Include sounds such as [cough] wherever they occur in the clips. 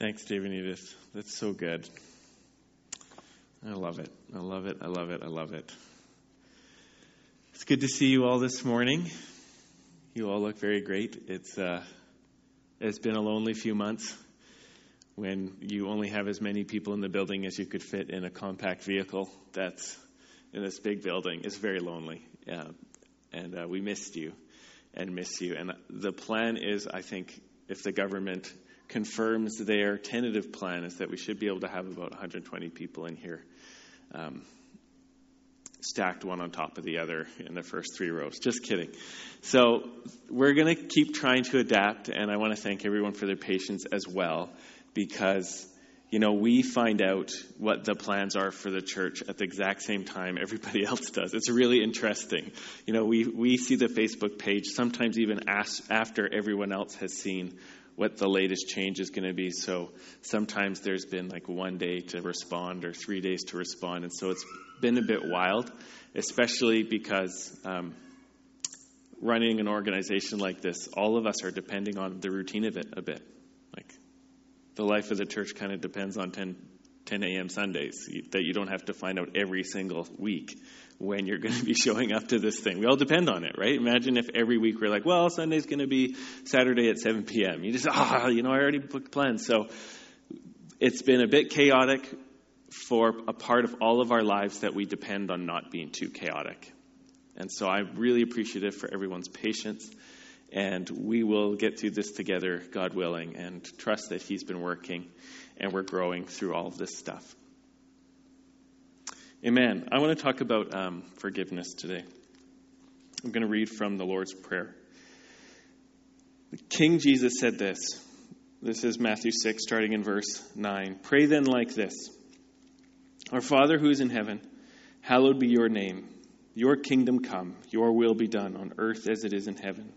Thanks, David and Edith. That's so good. I love it. I love it. I love it. I love it. It's good to see you all this morning. You all look very great. It's uh, it's been a lonely few months when you only have as many people in the building as you could fit in a compact vehicle that's in this big building. It's very lonely, yeah. and uh, we missed you and miss you. And the plan is, I think, if the government confirms their tentative plan is that we should be able to have about 120 people in here, um, stacked one on top of the other in the first three rows. Just kidding. So we're going to keep trying to adapt, and I want to thank everyone for their patience as well, because you know, we find out what the plans are for the church at the exact same time everybody [laughs] else does. It's really interesting. You know, we, we see the Facebook page sometimes even after everyone else has seen what the latest change is going to be. So sometimes there's been like one day to respond or three days to respond. And so it's been a bit wild, especially because um, running an organization like this, all of us are depending on the routine of it a bit. Like the life of the church kind of depends on 10, 10 a.m. Sundays, that you don't have to find out every single week when you're going to be [laughs] showing up to this thing. We all depend on it, right? Imagine if every week we're like, well, Sunday's going to be Saturday at 7 p.m. You just, ah, oh, you know, I already booked plans. So it's been a bit chaotic for a part of all of our lives that we depend on not being too chaotic. And so I'm really appreciative for everyone's patience. And we will get through this together, God willing, and trust that He's been working and we're growing through all of this stuff. Amen. I want to talk about um, forgiveness today. I'm going to read from the Lord's Prayer. The King Jesus said this. This is Matthew 6, starting in verse 9. Pray then like this Our Father who is in heaven, hallowed be your name. Your kingdom come, your will be done on earth as it is in heaven.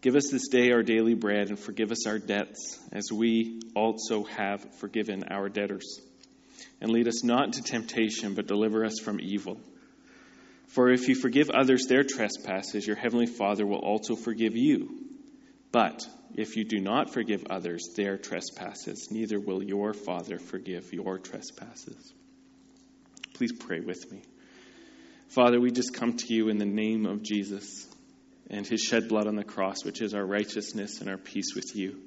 Give us this day our daily bread and forgive us our debts as we also have forgiven our debtors and lead us not into temptation, but deliver us from evil. For if you forgive others their trespasses, your heavenly Father will also forgive you. But if you do not forgive others their trespasses, neither will your Father forgive your trespasses. Please pray with me. Father, we just come to you in the name of Jesus and his shed blood on the cross, which is our righteousness and our peace with you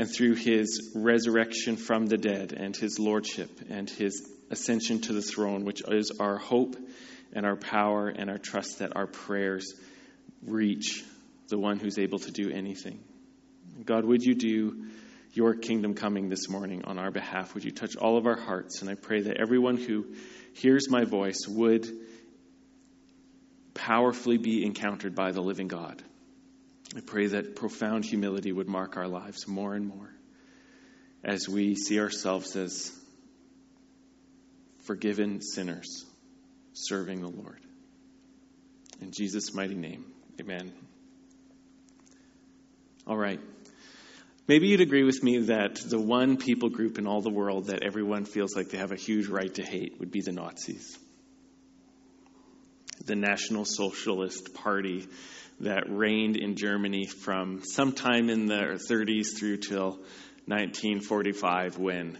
and through his resurrection from the dead and his lordship and his ascension to the throne, which is our hope and our power and our trust that our prayers reach the one who's able to do anything. God, would you do your kingdom coming this morning on our behalf? Would you touch all of our hearts? And I pray that everyone who hears my voice would powerfully be encountered by the living God. I pray that profound humility would mark our lives more and more as we see ourselves as forgiven sinners serving the Lord. In Jesus' mighty name, amen. All right. Maybe you'd agree with me that the one people group in all the world that everyone feels like they have a huge right to hate would be the Nazis. The National Socialist Party that reigned in Germany from sometime in the 30s through till 1945 when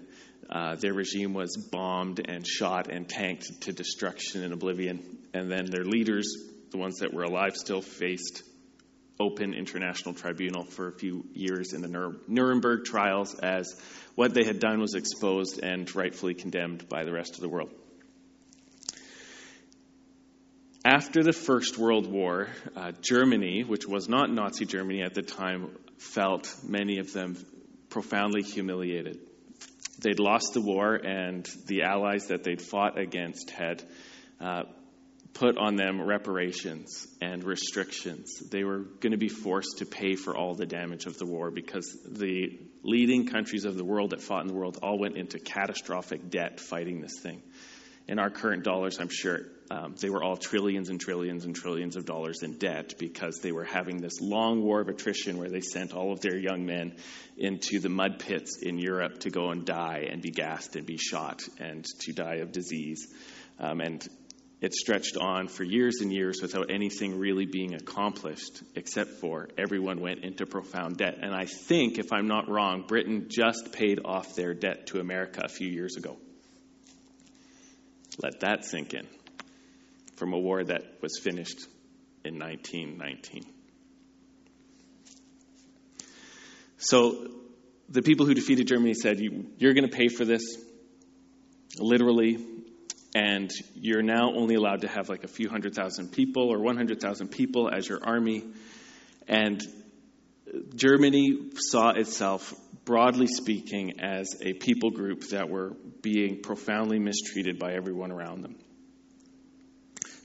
uh, their regime was bombed and shot and tanked to destruction and oblivion. And then their leaders, the ones that were alive still, faced open international tribunal for a few years in the Nuremberg trials as what they had done was exposed and rightfully condemned by the rest of the world. After the First World War, uh, Germany, which was not Nazi Germany at the time, felt many of them profoundly humiliated. They'd lost the war, and the allies that they'd fought against had uh, put on them reparations and restrictions. They were going to be forced to pay for all the damage of the war because the leading countries of the world that fought in the world all went into catastrophic debt fighting this thing. In our current dollars, I'm sure um, they were all trillions and trillions and trillions of dollars in debt because they were having this long war of attrition where they sent all of their young men into the mud pits in Europe to go and die and be gassed and be shot and to die of disease. Um, and it stretched on for years and years without anything really being accomplished, except for everyone went into profound debt. And I think, if I'm not wrong, Britain just paid off their debt to America a few years ago. Let that sink in from a war that was finished in 1919. So the people who defeated Germany said, you, You're going to pay for this, literally, and you're now only allowed to have like a few hundred thousand people or 100,000 people as your army. And Germany saw itself, broadly speaking, as a people group that were being profoundly mistreated by everyone around them.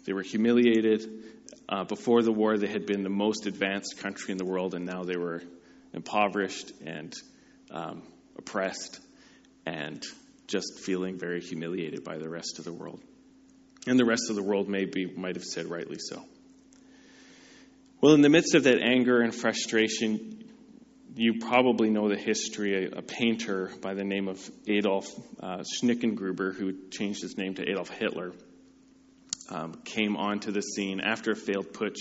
They were humiliated. Uh, before the war, they had been the most advanced country in the world, and now they were impoverished and um, oppressed and just feeling very humiliated by the rest of the world. And the rest of the world maybe might have said rightly so. Well, in the midst of that anger and frustration, you probably know the history. A, painter by the name of Adolf uh, Schnickengruber, who changed his name to Adolf Hitler, um, came onto the scene after a failed putsch,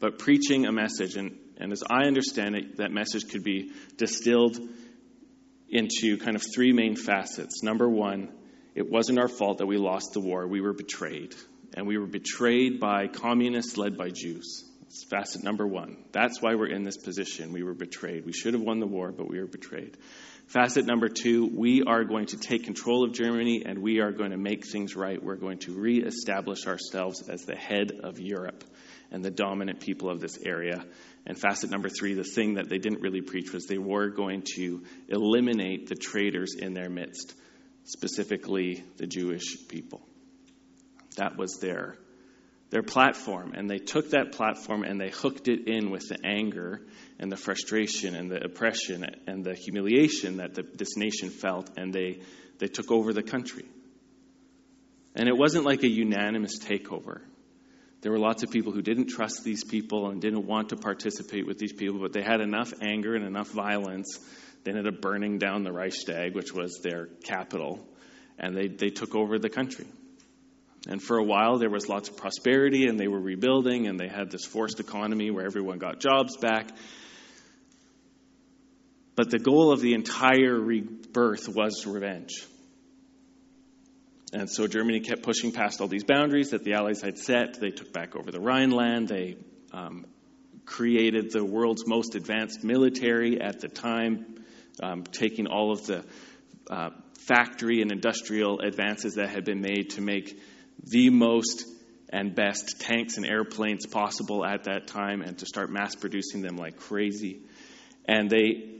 but preaching a message. And, and as I understand it, that message could be distilled into kind of three main facets. Number one, it wasn't our fault that we lost the war, we were betrayed. And we were betrayed by communists led by Jews. It's facet number one. That's why we're in this position. We were betrayed. We should have won the war, but we were betrayed. Facet number two, we are going to take control of Germany and we are going to make things right. We're going to reestablish ourselves as the head of Europe and the dominant people of this area. And facet number three, the thing that they didn't really preach was they were going to eliminate the traitors in their midst, specifically the Jewish people. That was their, their platform. And they took that platform and they hooked it in with the anger and the frustration and the oppression and the humiliation that the, this nation felt, and they, they took over the country. And it wasn't like a unanimous takeover. There were lots of people who didn't trust these people and didn't want to participate with these people, but they had enough anger and enough violence. They ended up burning down the Reichstag, which was their capital, and they, they took over the country. And for a while, there was lots of prosperity, and they were rebuilding, and they had this forced economy where everyone got jobs back. But the goal of the entire rebirth was revenge. And so Germany kept pushing past all these boundaries that the Allies had set. They took back over the Rhineland. They um, created the world's most advanced military at the time, um, taking all of the uh, factory and industrial advances that had been made to make the most and best tanks and airplanes possible at that time and to start mass producing them like crazy. And they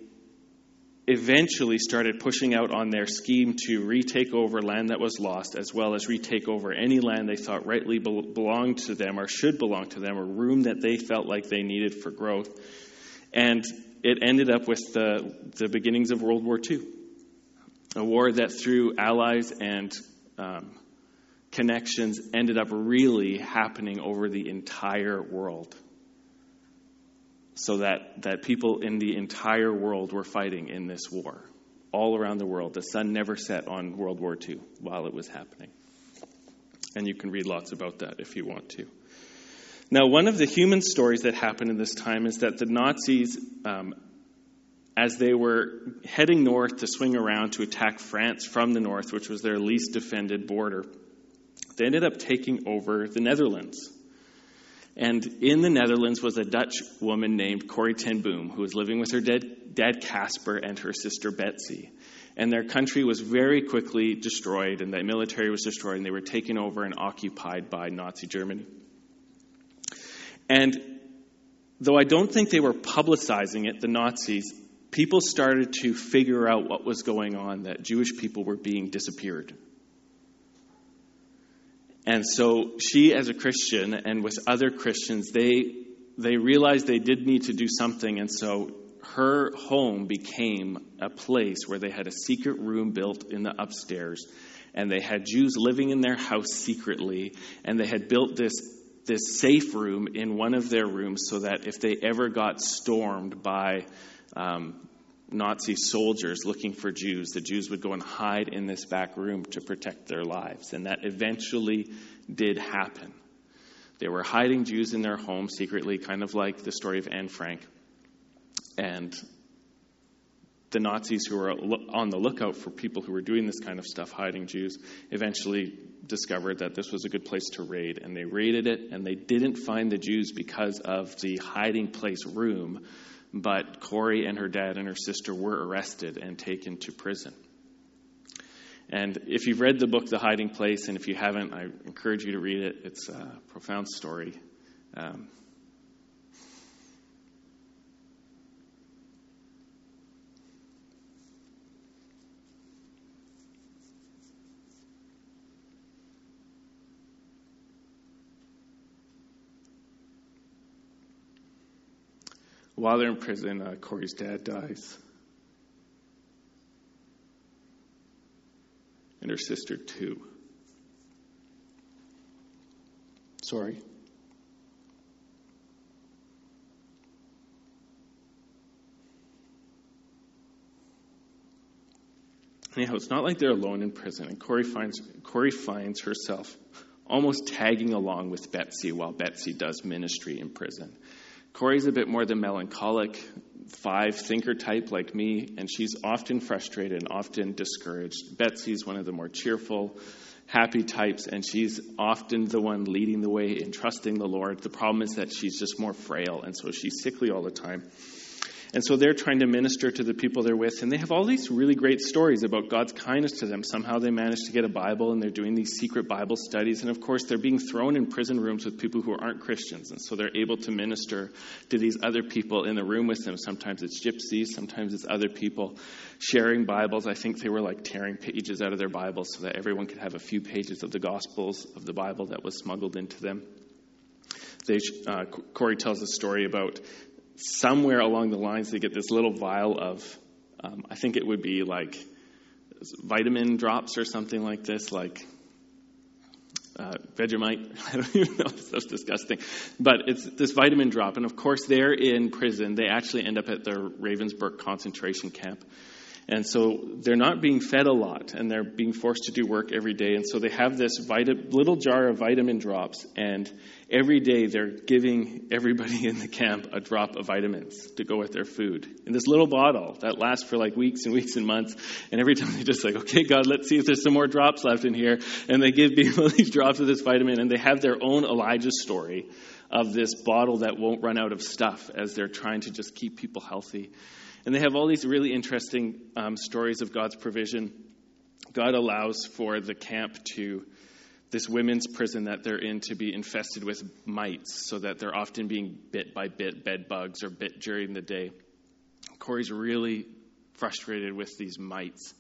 eventually started pushing out on their scheme to retake over land that was lost, as well as retake over any land they thought rightly belonged to them or should belong to them, or room that they felt like they needed for growth. And it ended up with the, the beginnings of World War II, a war that through allies and um, connections ended up really happening over the entire world so that, that people in the entire world were fighting in this war, all around the world. The sun never set on World War II while it was happening. And you can read lots about that if you want to. Now, one of the human stories that happened in this time is that the Nazis, um, as they were heading north to swing around to attack France from the north, which was their least defended border, they ended up taking over the Netherlands. And in the Netherlands was a Dutch woman named Corrie ten Boom, who was living with her dad, dad Casper and her sister Betsy. And their country was very quickly destroyed, and the military was destroyed, and they were taken over and occupied by Nazi Germany. And though I don't think they were publicizing it, the Nazis, people started to figure out what was going on, that Jewish people were being disappeared. And so she, as a Christian, and with other Christians, they, they realized they did need to do something. And so her home became a place where they had a secret room built in the upstairs. And they had Jews living in their house secretly. And they had built this, this safe room in one of their rooms so that if they ever got stormed by um, Nazi soldiers looking for Jews. The Jews would go and hide in this back room to protect their lives. And that eventually did happen. They were hiding Jews in their home secretly, kind of like the story of Anne Frank. And the Nazis who were on the lookout for people who were doing this kind of stuff, hiding Jews, eventually discovered that this was a good place to raid. And they raided it, and they didn't find the Jews because of the hiding place room. But Corrie and her dad and her sister were arrested and taken to prison. And if you've read the book, The Hiding Place, and if you haven't, I encourage you to read it. It's a profound story. Um, while they're in prison, uh, Corrie's dad dies. And her sister, too. Sorry. Anyhow, it's not like they're alone in prison, and Corrie finds, Corrie finds herself almost tagging along with Betsy while Betsy does ministry in prison. Corrie's a bit more the melancholic five thinker type like me, and she's often frustrated and often discouraged. Betsy's one of the more cheerful, happy types, and she's often the one leading the way in trusting the Lord. The problem is that she's just more frail, and so she's sickly all the time. And so they're trying to minister to the people they're with, and they have all these really great stories about God's kindness to them. Somehow they manage to get a Bible, and they're doing these secret Bible studies. And of course, they're being thrown in prison rooms with people who aren't Christians. And so they're able to minister to these other people in the room with them. Sometimes it's gypsies, sometimes it's other people sharing Bibles. I think they were like tearing pages out of their Bibles so that everyone could have a few pages of the Gospels of the Bible that was smuggled into them. They, uh, Corrie tells a story about somewhere along the lines they get this little vial of, um, I think it would be like vitamin drops or something like this, like uh, Vegemite. [laughs] I don't even know. That's disgusting. But it's this vitamin drop. And of course, they're in prison. They actually end up at the Ravensbrück concentration camp. And so they're not being fed a lot and they're being forced to do work every day. And so they have this little jar of vitamin drops. And every day they're giving everybody in the camp a drop of vitamins to go with their food in this little bottle that lasts for like weeks and weeks and months. And every time [laughs] they're just like, okay, God, let's see if there's some more drops left in here. And they give [laughs] people these drops of this vitamin and they have their own Elijah story of this bottle that won't run out of stuff as they're trying to just keep people healthy. And they have all these really interesting um, stories of God's provision. God allows for the camp to, this women's prison that they're in, to be infested with mites, so that they're often being bit by bit bed bugs or bit during the day. Corrie's really frustrated with these mites.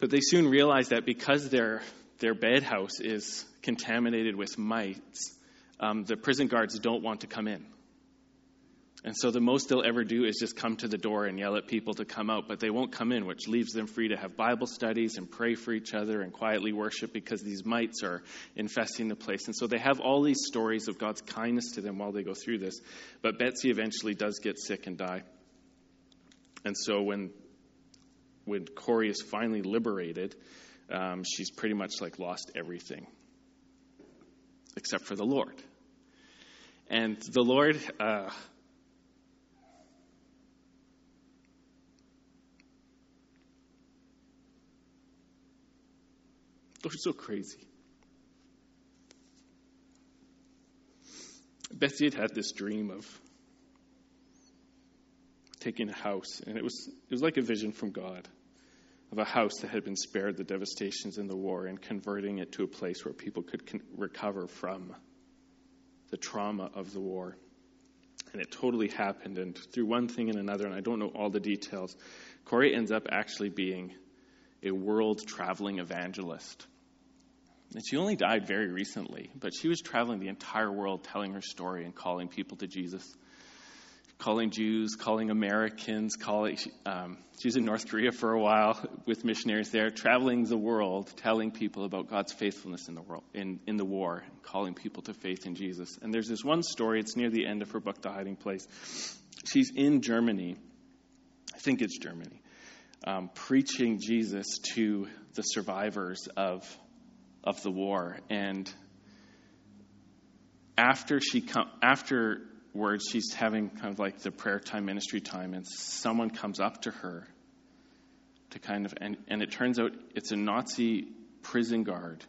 But they soon realize that because their, their bed house is contaminated with mites, um, the prison guards don't want to come in. And so the most they'll ever do is just come to the door and yell at people to come out, but they won't come in, which leaves them free to have Bible studies and pray for each other and quietly worship because these mites are infesting the place. And so they have all these stories of God's kindness to them while they go through this. But Betsy eventually does get sick and die. And so when when Corrie is finally liberated, um, she's pretty much like lost everything except for the Lord. And the Lord. Uh, They're so crazy. Betsy had had this dream of taking a house, and it was it was like a vision from God of a house that had been spared the devastations in the war and converting it to a place where people could con- recover from the trauma of the war. And it totally happened, and through one thing and another, and I don't know all the details, Corrie ends up actually being a world traveling evangelist. And she only died very recently, but she was traveling the entire world telling her story and calling people to Jesus. Calling Jews, calling Americans, calling. Um, she was in North Korea for a while [laughs] with missionaries there, traveling the world, telling people about God's faithfulness in the world, in, in the war, calling people to faith in Jesus. And there's this one story. It's near the end of her book, The Hiding Place. She's in Germany, I think it's Germany, um, preaching Jesus to the survivors of, of the war. And after she com- afterwards, she's having kind of like the prayer time, ministry time, and someone comes up to her to kind of, and, and it turns out it's a Nazi prison guard,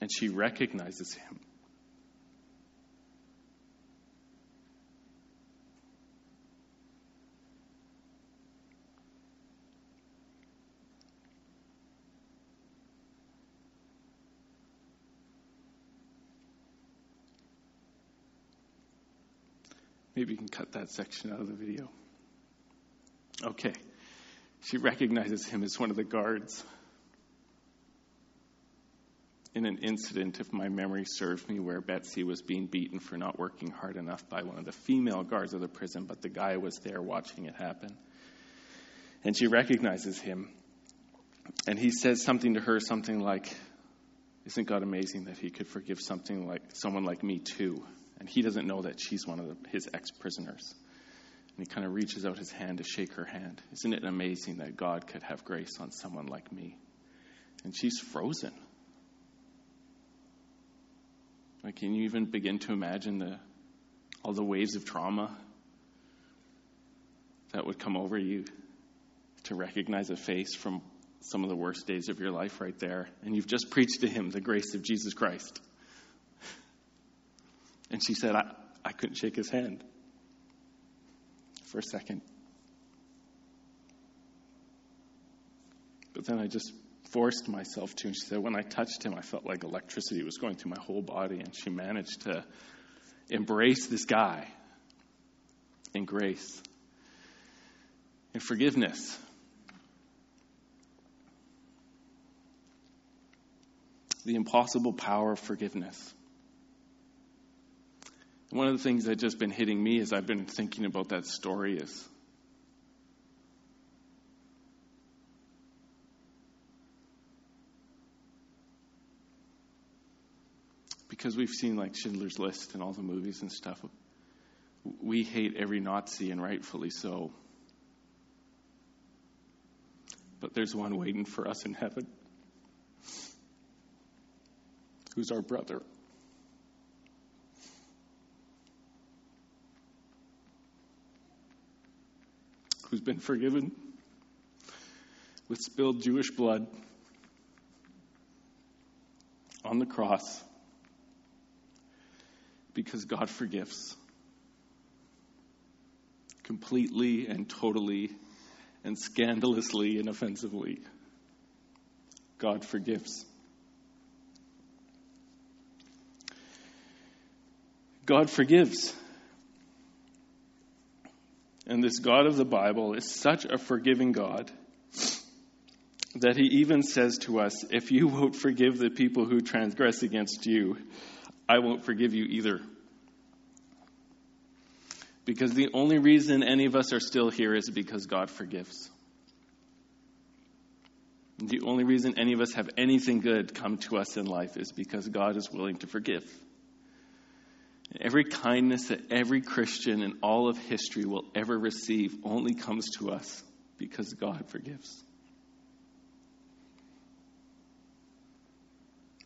and she recognizes him. Maybe you can cut that section out of the video. Okay. She recognizes him as one of the guards. In an incident, if my memory serves me, where Betsy was being beaten for not working hard enough by one of the female guards of the prison, but the guy was there watching it happen. And she recognizes him. And he says something to her, something like, Isn't God amazing that he could forgive something like someone like me too? And he doesn't know that she's one of the, his ex prisoners. And he kind of reaches out his hand to shake her hand. Isn't it amazing that God could have grace on someone like me? And she's frozen. Like, can you even begin to imagine the, all the waves of trauma that would come over you to recognize a face from some of the worst days of your life right there? And you've just preached to him the grace of Jesus Christ. And she said, I, I couldn't shake his hand for a second. But then I just forced myself to. And she said, when I touched him, I felt like electricity was going through my whole body. And she managed to embrace this guy in grace and forgiveness. The impossible power of forgiveness. One of the things that's just been hitting me as I've been thinking about that story is because we've seen like Schindler's List and all the movies and stuff, we hate every Nazi, and rightfully so. But there's one waiting for us in heaven who's our brother. Who's been forgiven with spilled Jewish blood on the cross because God forgives completely and totally and scandalously and offensively. God forgives. God forgives. And this God of the Bible is such a forgiving God that he even says to us, If you won't forgive the people who transgress against you, I won't forgive you either. Because the only reason any of us are still here is because God forgives. The only reason any of us have anything good come to us in life is because God is willing to forgive. Every kindness that every Christian in all of history will ever receive only comes to us because God forgives.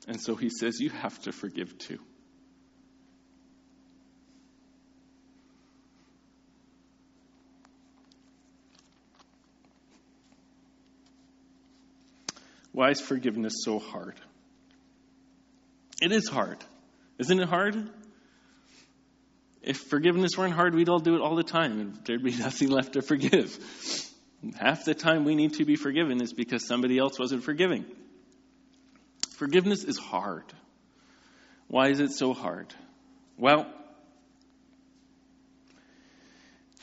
And so he says, You have to forgive too. Why is forgiveness so hard? It is hard. Isn't it hard? If forgiveness weren't hard, we'd all do it all the time, and there'd be [laughs] nothing left to forgive. Half the time we need to be forgiven is because somebody else wasn't forgiving. Forgiveness is hard. Why is it so hard? Well,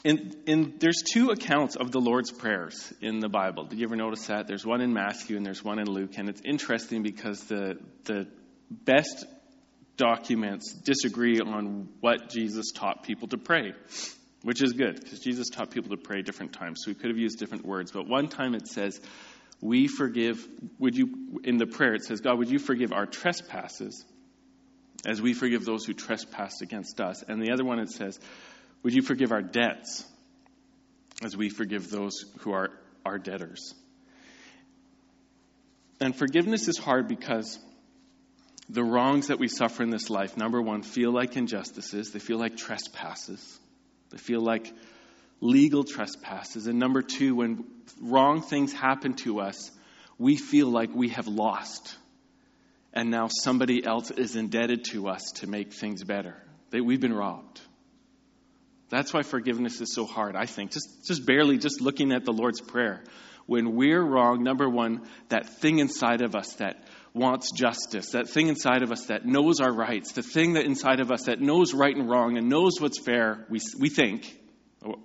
in, in, there's two accounts of the Lord's prayers in the Bible. Did you ever notice that? There's one in Matthew and there's one in Luke, and it's interesting because the the best documents disagree on what Jesus taught people to pray, which is good because Jesus taught people to pray different times. So we could have used different words. But one time it says, We forgive, would you, in the prayer, it says, God, would you forgive our trespasses as we forgive those who trespass against us? And the other one it says, Would you forgive our debts as we forgive those who are our debtors. And forgiveness is hard because the wrongs that we suffer in this life, number one, feel like injustices, they feel like trespasses, they feel like legal trespasses. And number two, when wrong things happen to us, we feel like we have lost. And now somebody else is indebted to us to make things better. That we've been robbed. That's why forgiveness is so hard, I think. Just, just barely just looking at the Lord's Prayer. When we're wrong, number one, that thing inside of us that wants justice, that thing inside of us that knows our rights, the thing that inside of us that knows right and wrong and knows what's fair, we, we think,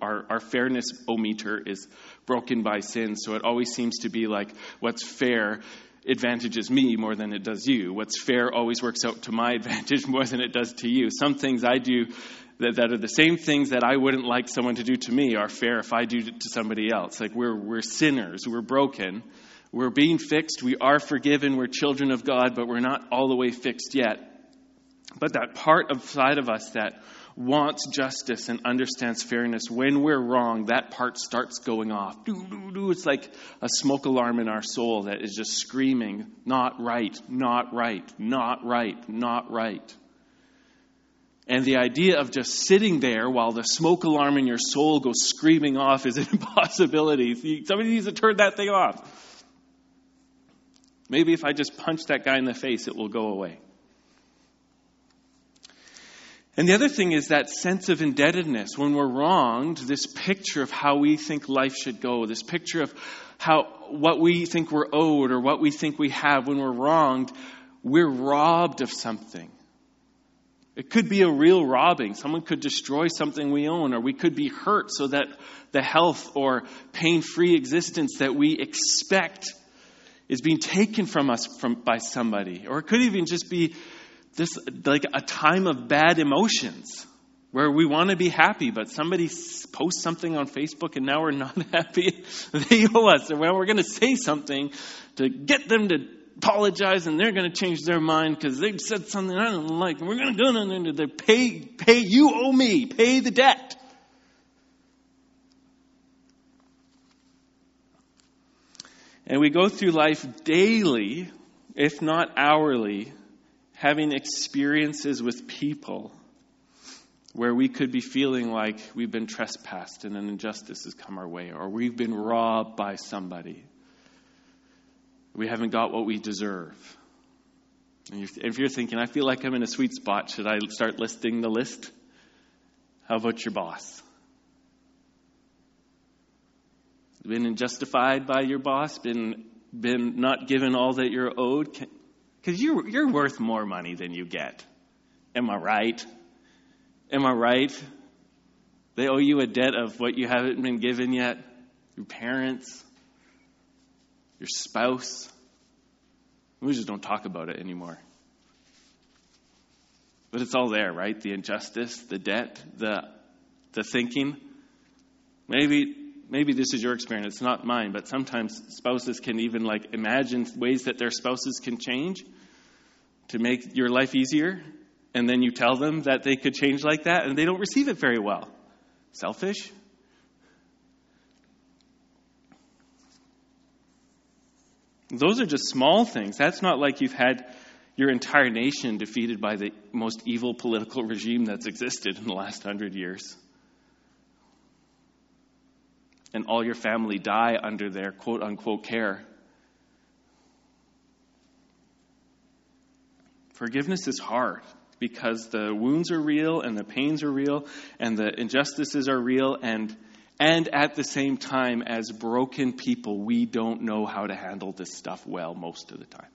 our, our fairness meter is broken by sin, so it always seems to be like what's fair advantages me more than it does you. What's fair always works out to my [laughs] advantage more than it does to you. Some things I do that, that are the same things that I wouldn't like someone to do to me are fair if I do it to somebody else. Like we're, we're sinners, we're broken, we're being fixed, we are forgiven, we're children of God, but we're not all the way fixed yet. But that part of side of us that wants justice and understands fairness, when we're wrong, that part starts going off. It's like a smoke alarm in our soul that is just screaming, not right, not right, not right, not right. And the idea of just sitting there while the smoke alarm in your soul goes screaming off is an [laughs] impossibility. Somebody needs to turn that thing off. Maybe if I just punch that guy in the face, it will go away. And the other thing is that sense of indebtedness. When we're wronged, this picture of how we think life should go, this picture of how what we think we're owed or what we think we have when we're wronged, we're robbed of something. It could be a real robbing. Someone could destroy something we own, or we could be hurt so that the health or pain free existence that we expect is being taken from us from, by somebody. Or it could even just be this like a time of bad emotions where we want to be happy, but somebody posts something on Facebook and now we're [laughs] not happy. they owe us. And Well, we're going to say something to get them to apologize and they're going to change their mind because they've said something I don't like. And we're going to go into they pay, pay, you owe me, pay the debt. And we go through life daily, if not hourly, having experiences with people where we could be feeling like we've been trespassed and an injustice has come our way, or we've been robbed by somebody we haven't got what we deserve. And if you're thinking, I feel like I'm in a sweet spot, should I start listing the list? How about your boss? Been unjustified by your boss? Been, been not given all that you're owed? Because you're, you're worth more money than you get. Am I right? Am I right? They owe you a debt of what you haven't been given yet. Your parents, your spouse. We just don't talk about it anymore. But it's all there, right? The injustice, the debt, the, the thinking. Maybe, maybe this is your experience, it's not mine, but sometimes spouses can even like imagine ways that their spouses can change to make your life easier. And then you tell them that they could change like that, and they don't receive it very well. Selfish? Those are just small things. That's not like you've had your entire nation defeated by the most evil political regime that's existed in the last hundred years. And all your family die under their quote unquote care. Forgiveness is hard because the wounds are real and the pains are real and the injustices are real and and at the same time, as broken people, we don't know how to handle this stuff well most of the time.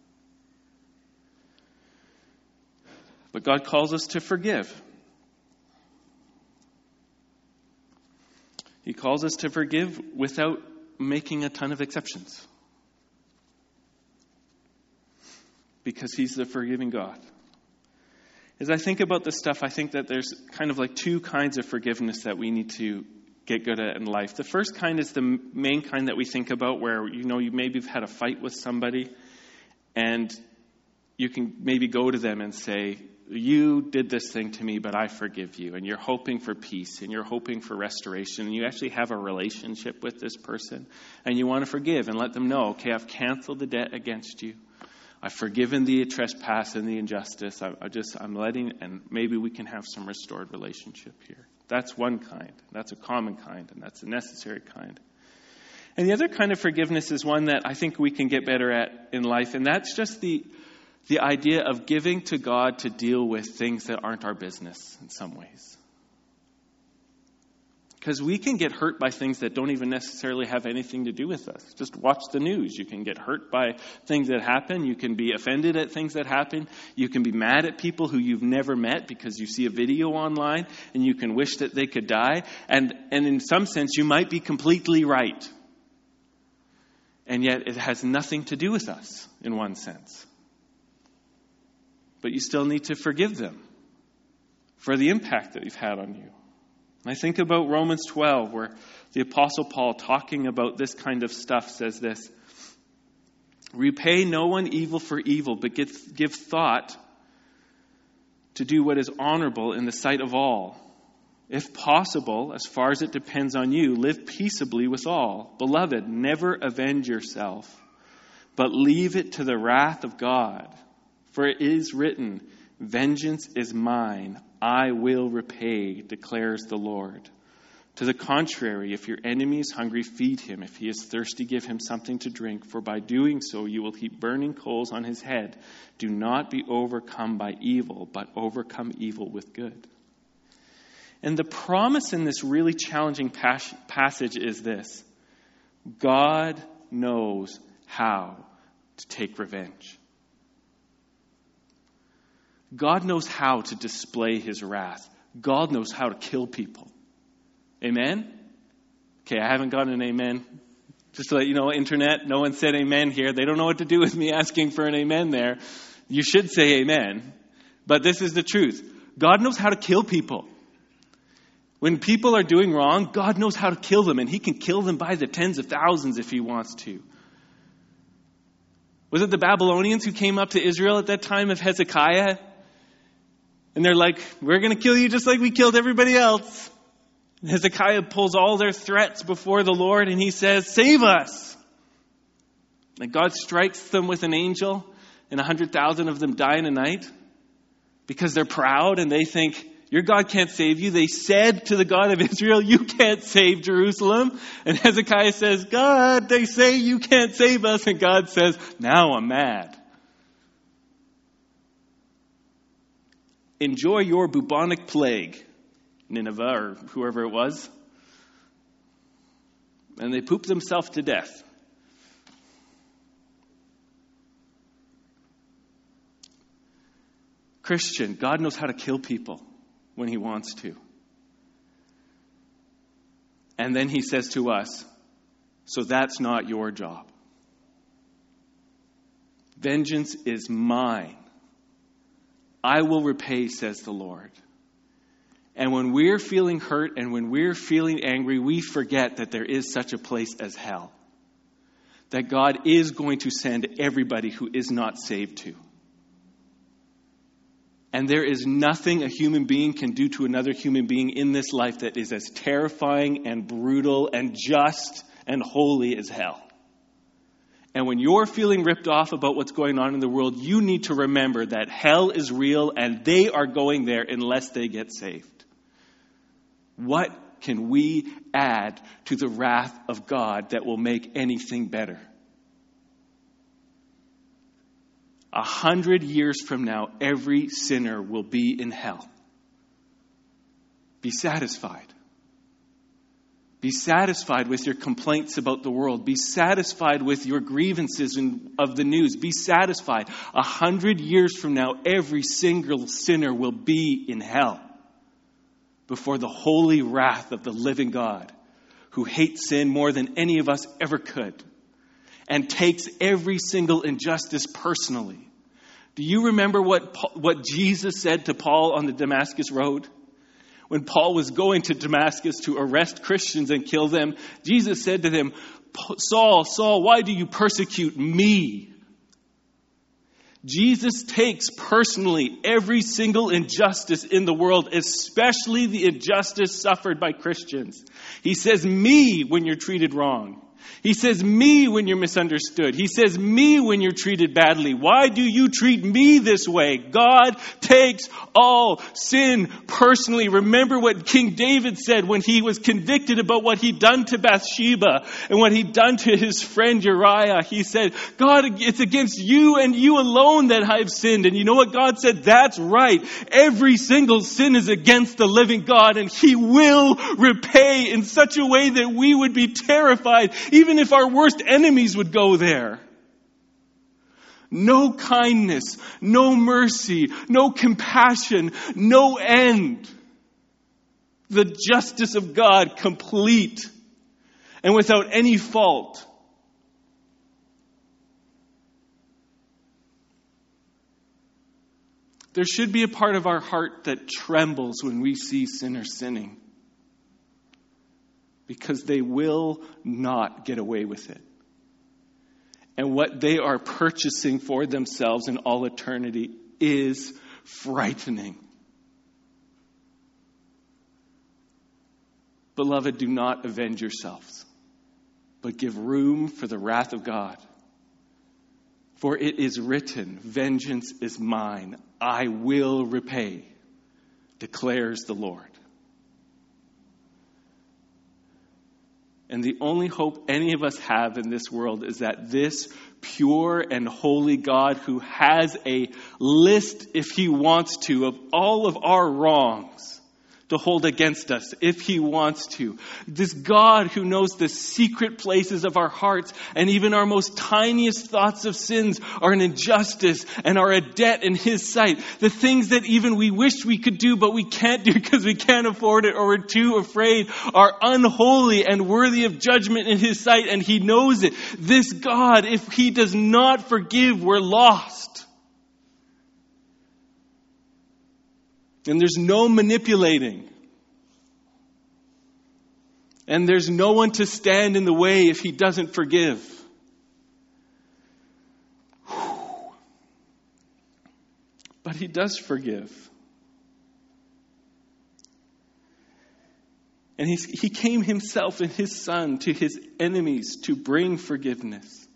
But God calls us to forgive. He calls us to forgive without making a ton of exceptions. Because He's the forgiving God. As I think about this stuff, I think that there's kind of like two kinds of forgiveness that we need to get good at in life. The first kind is the main kind that we think about where, you know, you maybe have had a fight with somebody and you can maybe go to them and say, you did this thing to me, but I forgive you. And you're hoping for peace and you're hoping for restoration. And you actually have a relationship with this person. And you want to forgive and let them know, okay, I've canceled the debt against you. I've forgiven the trespass and the injustice. I, I just, I'm letting, and maybe we can have some restored relationship here. That's one kind. That's a common kind, and that's a necessary kind. And the other kind of forgiveness is one that I think we can get better at in life, and that's just the the idea of giving to God to deal with things that aren't our business in some ways. Because we can get hurt by things that don't even necessarily have anything to do with us. Just watch the news. You can get hurt by things that happen. You can be offended at things that happen. You can be mad at people who you've never met because you see a video online and you can wish that they could die. And, and in some sense, you might be completely right. And yet, it has nothing to do with us in one sense but you still need to forgive them for the impact that they've had on you. I think about Romans 12, where the Apostle Paul, talking about this kind of stuff, says this Repay no one evil for evil, but give, give thought to do what is honorable in the sight of all. If possible, as far as it depends on you, live peaceably with all. Beloved, never avenge yourself, but leave it to the wrath of God. For it is written, Vengeance is mine, I will repay, declares the Lord. To the contrary, if your enemy is hungry, feed him. If he is thirsty, give him something to drink, for by doing so you will heap burning coals on his head. Do not be overcome by evil, but overcome evil with good. And the promise in this really challenging pas- passage is this God knows how to take revenge. God knows how to display his wrath. God knows how to kill people. Amen? Okay, I haven't gotten an amen. Just to let you know, internet, no one said amen here. They don't know what to do with me asking for an amen there. You should say amen. But this is the truth God knows how to kill people. When people are doing wrong, God knows how to kill them, and He can kill them by the tens of thousands if He wants to. Was it the Babylonians who came up to Israel at that time of Hezekiah and they're like, We're going to kill you just like we killed everybody else. And Hezekiah pulls all their threats before the Lord and he says, Save us. And God strikes them with an angel, and 100,000 of them die in a night because they're proud and they think, Your God can't save you. They said to the God of Israel, You can't save Jerusalem. And Hezekiah says, God, they say you can't save us. And God says, Now I'm mad. Enjoy your bubonic plague, Nineveh or whoever it was. And they poop themselves to death. Christian, God knows how to kill people when He wants to. And then He says to us, So that's not your job. Vengeance is mine. I will repay, says the Lord. And when we're feeling hurt and when we're feeling angry, we forget that there is such a place as hell. That God is going to send everybody who is not saved to. And there is nothing a human being can do to another human being in this life that is as terrifying and brutal and just and holy as hell. And when you're feeling ripped off about what's going on in the world, you need to remember that hell is real and they are going there unless they get saved. What can we add to the wrath of God that will make anything better? A hundred years from now, every sinner will be in hell. Be satisfied. Be satisfied with your complaints about the world. Be satisfied with your grievances in, of the news. Be satisfied. A hundred years from now, every single sinner will be in hell before the holy wrath of the living God who hates sin more than any of us ever could and takes every single injustice personally. Do you remember what, what Jesus said to Paul on the Damascus Road? When Paul was going to Damascus to arrest Christians and kill them, Jesus said to him, Saul, Saul, why do you persecute me? Jesus takes personally every single injustice in the world, especially the injustice suffered by Christians. He says, Me when you're treated wrong. He says, Me when you're misunderstood. He says, Me when you're treated badly. Why do you treat me this way? God takes all sin personally. Remember what King David said when he was convicted about what he'd done to Bathsheba and what he'd done to his friend Uriah. He said, God, it's against you and you alone that I've sinned. And you know what God said? That's right. Every single sin is against the living God and he will repay in such a way that we would be terrified even if our worst enemies would go there. No kindness, no mercy, no compassion, no end. The justice of God complete and without any fault. There should be a part of our heart that trembles when we see sinners sinning because they will not get away with it. And what they are purchasing for themselves in all eternity is frightening. Beloved, do not avenge yourselves, but give room for the wrath of God. For it is written, Vengeance is mine, I will repay, declares the Lord. And the only hope any of us have in this world is that this pure and holy God, who has a list, if he wants to, of all of our wrongs, to hold against us if he wants to. This God who knows the secret places of our hearts and even our most tiniest thoughts of sins are an injustice and are a debt in his sight. The things that even we wish we could do but we can't do [laughs] because we can't afford it or we're too afraid are unholy and worthy of judgment in his sight and he knows it. This God, if he does not forgive, we're lost. And there's no manipulating. And there's no one to stand in the way if he doesn't forgive. But he does forgive. And he came himself and his son to his enemies to bring forgiveness.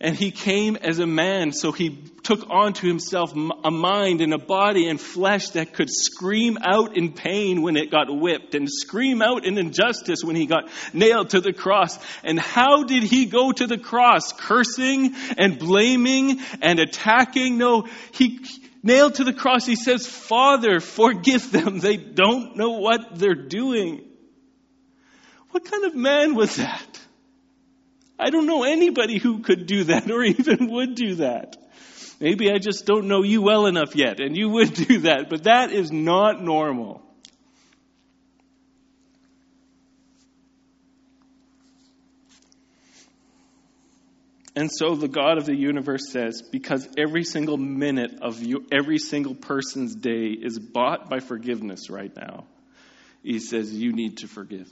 And he came as a man, so he took onto himself a mind and a body and flesh that could scream out in pain when it got whipped and scream out in injustice when he got nailed to the cross. And how did he go to the cross? Cursing and blaming and attacking? No, he nailed to the cross, he says, Father, forgive them. They don't know what they're doing. What kind of man was that? I don't know anybody who could do that or even would do that. Maybe I just don't know you well enough yet, and you would do that, but that is not normal. And so the God of the universe says, because every single minute of every single person's day is bought by forgiveness right now, he says, you need to forgive.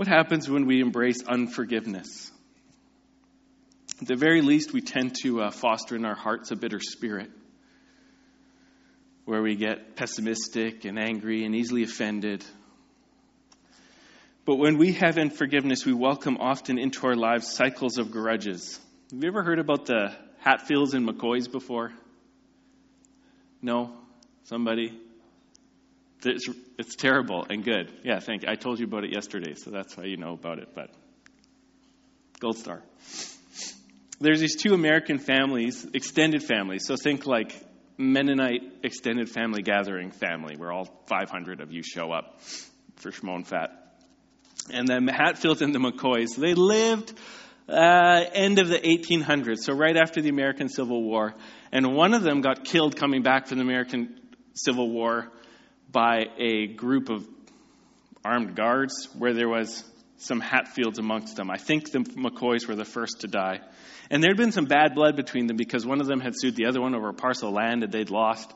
What happens when we embrace unforgiveness? At the very least, we tend to uh, foster in our hearts a bitter spirit where we get pessimistic and angry and easily offended. But when we have unforgiveness, we welcome often into our lives cycles of grudges. Have you ever heard about the Hatfields and McCoys before? No? Somebody? It's, it's terrible and good. Yeah, thank you. I told you about it yesterday, so that's why you know about it. But gold star. There's these two American families, extended families. So think like Mennonite extended family gathering family, where all 500 of you show up for Shimon Fat. And the Hatfields and the McCoys, they lived uh, end of the 1800s, so right after the American Civil War. And one of them got killed coming back from the American Civil War by a group of armed guards where there was some Hatfields amongst them. I think the McCoys were the first to die. And there had been some bad blood between them because one of them had sued the other one over a parcel of land that they'd lost.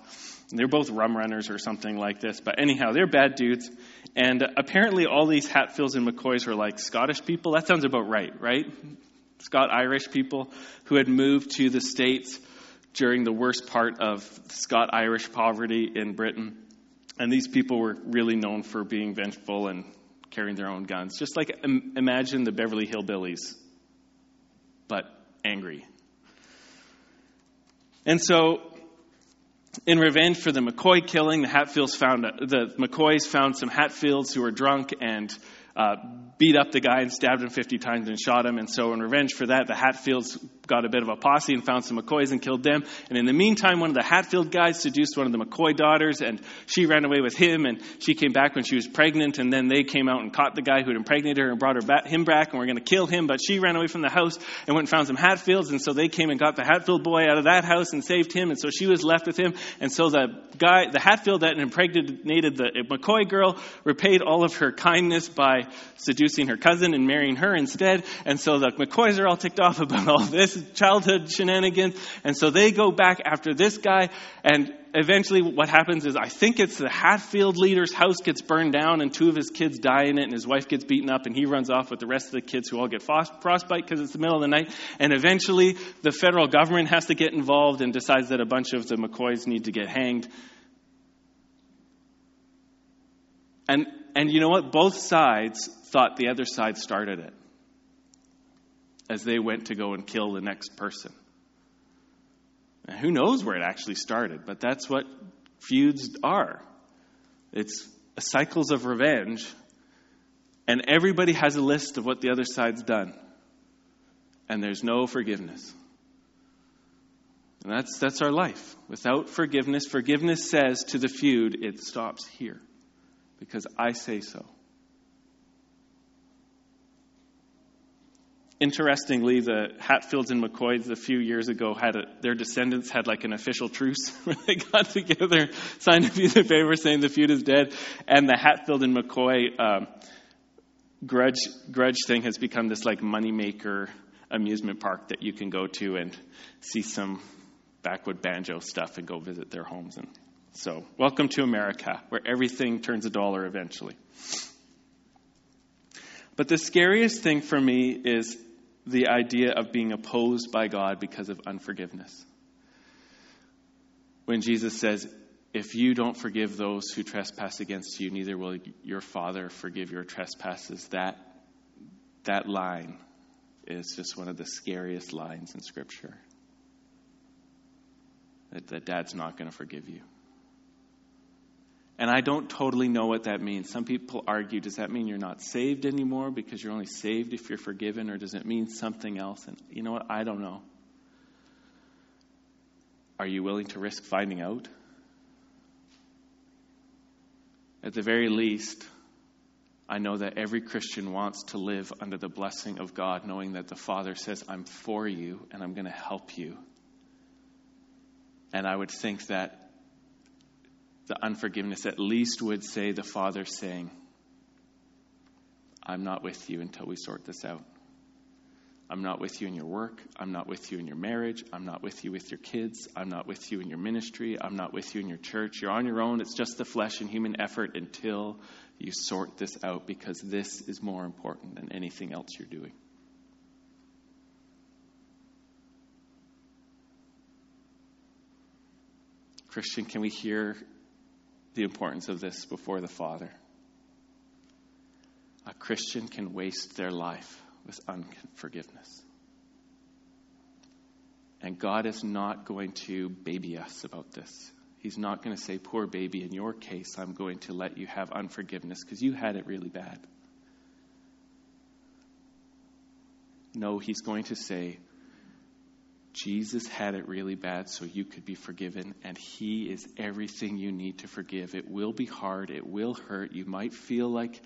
They're both rum runners or something like this. But anyhow, they're bad dudes. And apparently, all these Hatfields and McCoys were like Scottish people. That sounds about right, right? Scots Irish people who had moved to the States during the worst part of Scots Irish poverty in Britain. And these people were really known for being vengeful and carrying their own guns. Just like Im- imagine the Beverly Hillbillies, but angry. And so in revenge for the McCoy killing, the Hatfields found the McCoys found some Hatfields who were drunk and uh, beat up the guy and stabbed him 50 times and shot him. And so, in revenge for that, the Hatfields got a bit of a posse and found some McCoys and killed them. And in the meantime, one of the Hatfield guys seduced one of the McCoy daughters, and she ran away with him. And she came back when she was pregnant. And then they came out and caught the guy who had impregnated her and brought her back, him back, and were going to kill him. But she ran away from the house and went and found some Hatfields. And so they came and got the Hatfield boy out of that house and saved him. And so she was left with him. And so the guy, the Hatfield that impregnated the McCoy girl, repaid all of her kindness by seducing her cousin and marrying her instead. And so the McCoys are all ticked off about all this childhood shenanigans. And so they go back after this guy. And eventually what happens is I think it's the Hatfield leader's house gets burned down and two of his kids die in it and his wife gets beaten up and he runs off with the rest of the kids who all get frostbite because it's the middle of the night. And eventually the federal government has to get involved and decides that a bunch of the McCoys need to get hanged. And, and you know what? Both sides thought the other side started it as they went to go and kill the next person. Now, who knows where it actually started, but that's what feuds are. It's cycles of revenge, and everybody has a list of what the other side's done, and there's no forgiveness. And that's, that's our life. Without forgiveness, forgiveness says to the feud, it stops here because I say so. Interestingly, the Hatfields and McCoys a few years ago had a, their descendants had like an official truce [laughs] where they got together, signed a piece of paper saying the feud is dead, and the Hatfield and McCoy um, grudge grudge thing has become this like moneymaker amusement park that you can go to and see some backwood banjo stuff and go visit their homes and so welcome to America where everything turns a dollar eventually. But the scariest thing for me is the idea of being opposed by God because of unforgiveness. When Jesus says, If you don't forgive those who trespass against you, neither will your Father forgive your trespasses, that, that line is just one of the scariest lines in Scripture. That, that dad's not going to forgive you. And I don't totally know what that means. Some people argue does that mean you're not saved anymore because you're only saved if you're forgiven, or does it mean something else? And you know what? I don't know. Are you willing to risk finding out? At the very least, I know that every Christian wants to live under the blessing of God, knowing that the Father says, I'm for you and I'm going to help you. And I would think that the unforgiveness at least would say the Father saying, I'm not with you until we sort this out. I'm not with you in your work. I'm not with you in your marriage. I'm not with you with your kids. I'm not with you in your ministry. I'm not with you in your church. You're on your own. It's just the flesh and human effort until you sort this out because this is more important than anything else you're doing. Christian, can we hear the importance of this before the Father. A Christian can waste their life with unforgiveness. And God is not going to baby us about this. He's not going to say, Poor baby, in your case, I'm going to let you have unforgiveness because you had it really bad. No, He's going to say, Jesus had it really bad so you could be forgiven, and He is everything you need to forgive. It will be hard, it will hurt. You might feel like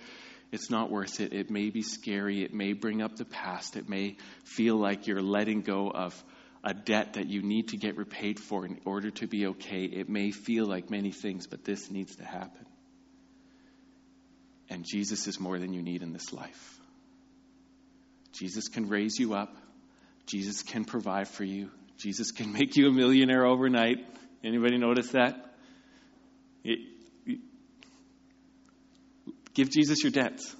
it's not worth it. It may be scary, it may bring up the past, it may feel like you're letting go of a debt that you need to get repaid for in order to be okay. It may feel like many things, but this needs to happen. And Jesus is more than you need in this life. Jesus can raise you up. Jesus can provide for you. Jesus can [laughs] make you a millionaire overnight. Anybody notice that? It, give Jesus your debts.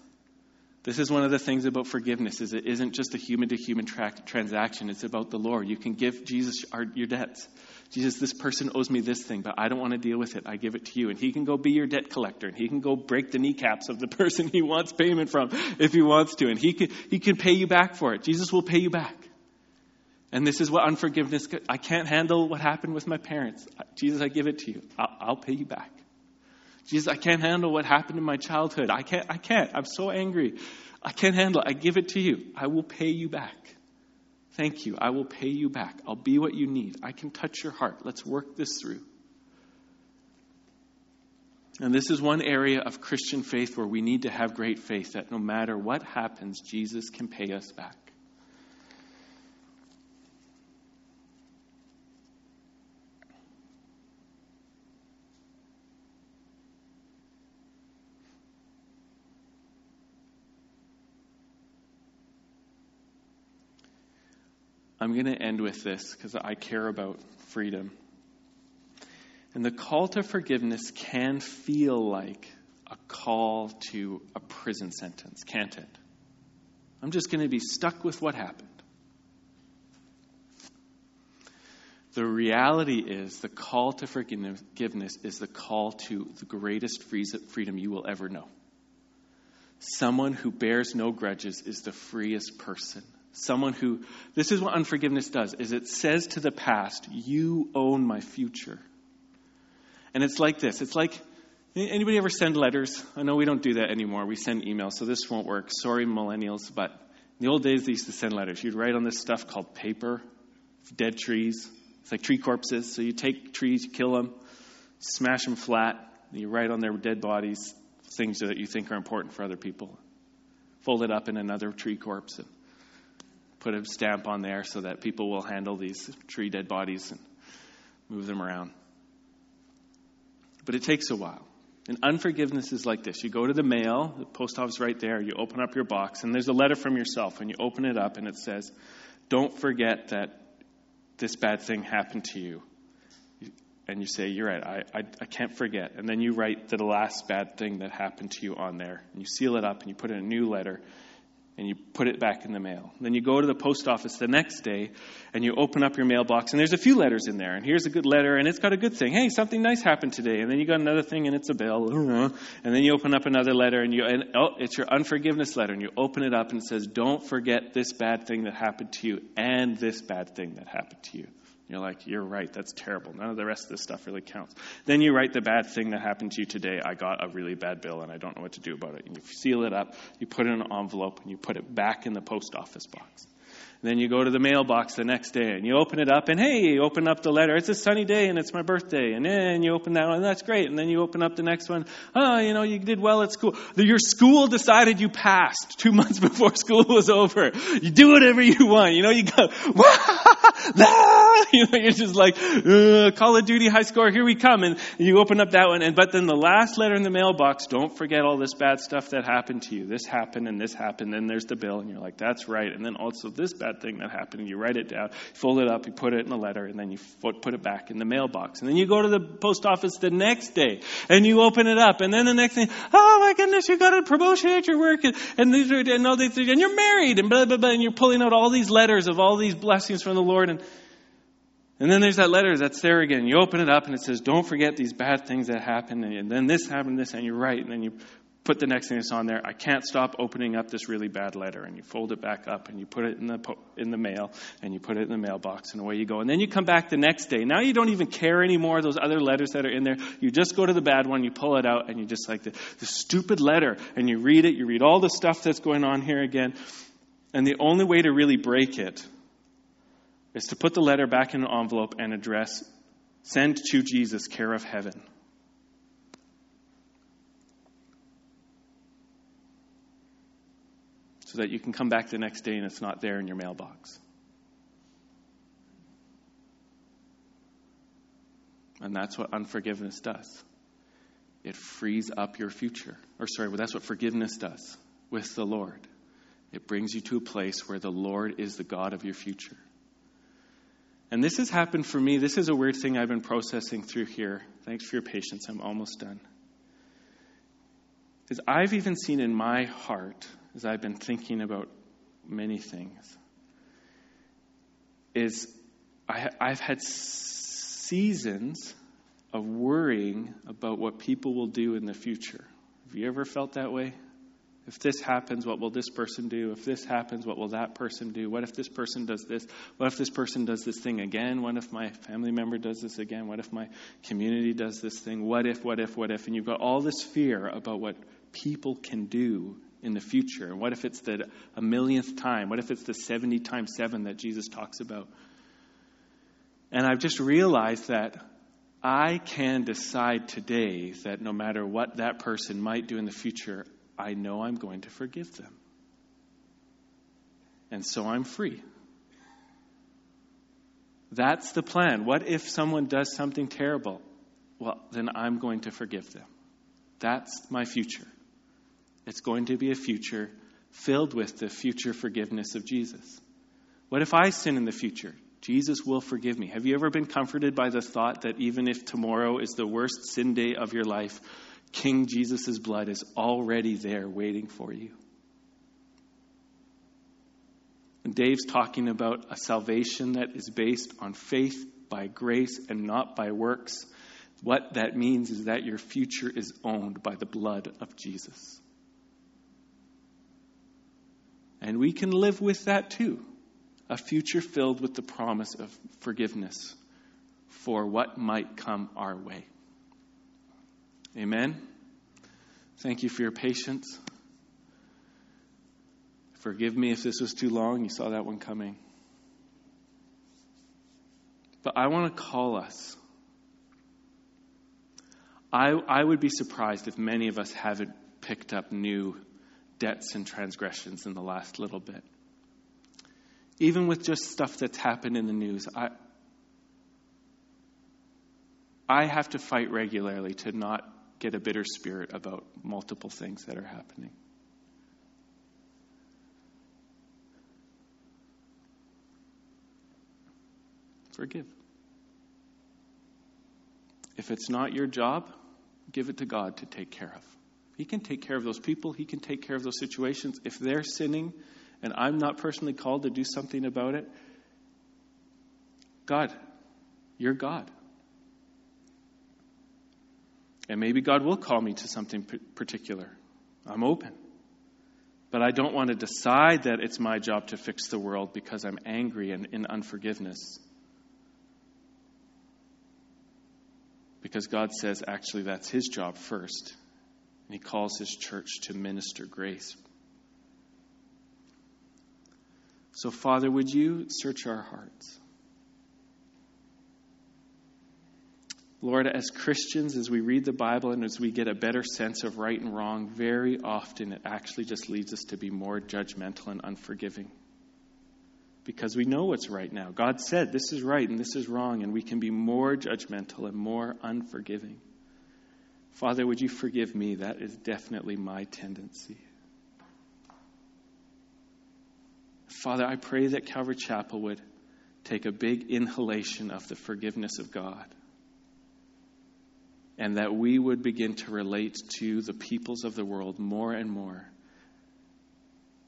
This is one of the things about forgiveness is it isn't just a human to human transaction. It's about the Lord. You can give Jesus our, your debts. Jesus, this person owes me this thing, but I don't want to deal with it. I give it to you. And he can go be your debt collector. And he can go break the kneecaps of the [laughs] person he wants payment from if he wants to. And he can, he can pay you back for it. Jesus will pay you back. And this is what unforgiveness, I can't handle what happened with my parents. Jesus, I give it to you. I'll, I'll pay you back. Jesus, I can't handle what happened in my childhood. I can't, I can't. I'm so angry. I can't handle it. I give it to you. I will pay you back. Thank you. I will pay you back. I'll be what you need. I can touch your heart. Let's work this through. And this is one area of Christian faith where we need to have great faith that no matter what happens, Jesus can pay us back. I'm going to end with this because I care about freedom. And the call to forgiveness can feel like a call to a prison sentence, can't it? I'm just going to be stuck with what happened. The reality is the call to forgiveness is the call to the greatest freedom you will ever know. Someone who bears no grudges is the freest person Someone who, this is what unforgiveness does, is it says to the past, you own my future. And it's like this. It's like, anybody ever send letters? I know we don't do that anymore. We send emails, so this won't work. Sorry, millennials, but in the old days they used to send letters. You'd write on this stuff called paper, dead trees. It's like tree corpses. So you take trees, you kill them, smash them flat, and you write on their dead bodies things that you think are important for other people. Fold it up in another tree corpse. And put a stamp on there so that people will handle these tree dead bodies and move them around. But it takes a while. And unforgiveness is like this. You go to the mail, the post office right there, you open up your box, and there's a letter from yourself, and you open it up, and it says, Don't forget that this bad thing happened to you. And you say, You're right, I, I, I can't forget. And then you write the last bad thing that happened to you on there, and you seal it up, and you put in a new letter, and you put it back in the mail. Then you go to the post office the next day and you open up your mailbox and there's a few letters in there. And here's a good letter and it's got a good thing. Hey, something nice happened today. And then you got another thing and it's a bill. [laughs] And then you open up another letter and you and oh, it's your unforgiveness letter and you open it up and it says, "Don't forget this bad thing that happened to you and this bad thing that happened to you." You're like, you're right, that's terrible. None of the rest of this stuff really counts. Then you write the bad thing that happened to you today. I got a really bad bill and I don't know what to do about it. And you seal it up, you put it in an envelope, and you put it back in the post office box. Then you go to the mailbox the next day and you open it up and hey, you open up the letter. It's a sunny day and it's my birthday. And then you open that one, that's great. And then you open up the next one. Oh, you know, you did well at school. Your school decided you passed two [laughs] months before school was over. You do whatever you want. You know, you go, [laughs] [laughs] you know, you're just like, Call of Duty high score, here we come. And you open up that one. And, but then the last letter in the mailbox, don't forget all this bad stuff that happened to you. This happened and this happened. Then there's the bill. And you're like, that's right. And then also this bad bad thing that happened, you write it down, fold it up, you put it in a letter, and then you put it back in the mailbox. And then you go to the post office the next day, and you open it up, and then the next thing, oh my goodness, you got a promotion at your work, and, and these are, and all these, and you're married, and blah blah blah, and you're pulling out all these letters of all these blessings from the Lord, and and then there's that letter that's there again. You open it up and it says, Don't forget these bad things that happened. And then this happened, this, and you're right. And then you put the next thing that's on there. I can't stop opening up this really bad letter. And you fold it back up and you put it in the, in the mail and you put it in the mailbox and away you go. And then you come back the next day. Now you don't even care anymore, those other letters that are in there. You just go to the bad one, you pull it out, and you just like the, the stupid letter. And you read it, you read all the stuff that's going on here again. And the only way to really break it is to put the letter back in an envelope and address send to Jesus, care of heaven. So that you can come back the next day and it's not there in your mailbox. And that's what unforgiveness does. It frees up your future. Or, sorry, well, that's what forgiveness does with the Lord. It brings you to a place where the Lord is the God of your future. And this has happened for me. This is a weird thing I've been processing through here. Thanks for your patience. I'm almost done. Is I've even seen in my heart, as I've been thinking about many things, is I, I've had seasons of worrying about what people will do in the future. Have you ever felt that way? If this happens, what will this person do? If this happens, what will that person do? What if this person does this? What if this person does this thing again? What if my family member does this again? What if my community does this thing? What if, what if, what if? And you've got all this fear about what people can do in the future. And what if it's the a millionth time? What if it's the 70 times 7 that Jesus talks about? And I've just realized that I can decide today that no matter what that person might do in the future, I know I'm going to forgive them. And so I'm free. That's the plan. What if someone does something terrible? Well, then I'm going to forgive them. That's my future. It's going to be a future filled with the future forgiveness of Jesus. What if I sin in the future? Jesus will forgive me. Have you ever been comforted by the thought that even if tomorrow is the worst sin day of your life, King Jesus' blood is already there waiting for you. And Dave's talking about a salvation that is based on faith by grace and not by works. What that means is that your future is owned by the blood of Jesus. And we can live with that too a future filled with the promise of forgiveness for what might come our way. Amen. Thank you for your patience. Forgive me if this was too long. You saw that one coming. But I want to call us. I, I would be surprised if many of us haven't picked up new debts and transgressions in the last little bit. Even with just stuff that's happened in the news, I, I have to fight regularly to not get a bitter spirit about multiple things that are happening. Forgive. If it's not your job, give it to God to take care of. He can take care of those people, He can take care of those situations. If they're sinning and I'm not personally called to do something about it, God, you're God. And maybe God will call me to something particular. I'm open. But I don't want to decide that it's my job to fix the world because I'm angry and in unforgiveness. Because God says actually that's His job first. And He calls His church to minister grace. So, Father, would you search our hearts? Lord, as Christians, as we read the Bible and as we get a better sense of right and wrong, very often it actually just leads us to be more judgmental and unforgiving. Because we know what's right now. God said this is right and this is wrong, and we can be more judgmental and more unforgiving. Father, would you forgive me? That is definitely my tendency. Father, I pray that Calvary Chapel would take a big inhalation of the forgiveness of God and that we would begin to relate to the peoples of the world more and more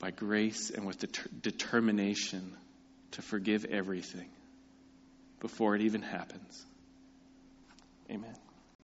by grace and with det- determination to forgive everything before it even happens. Amen.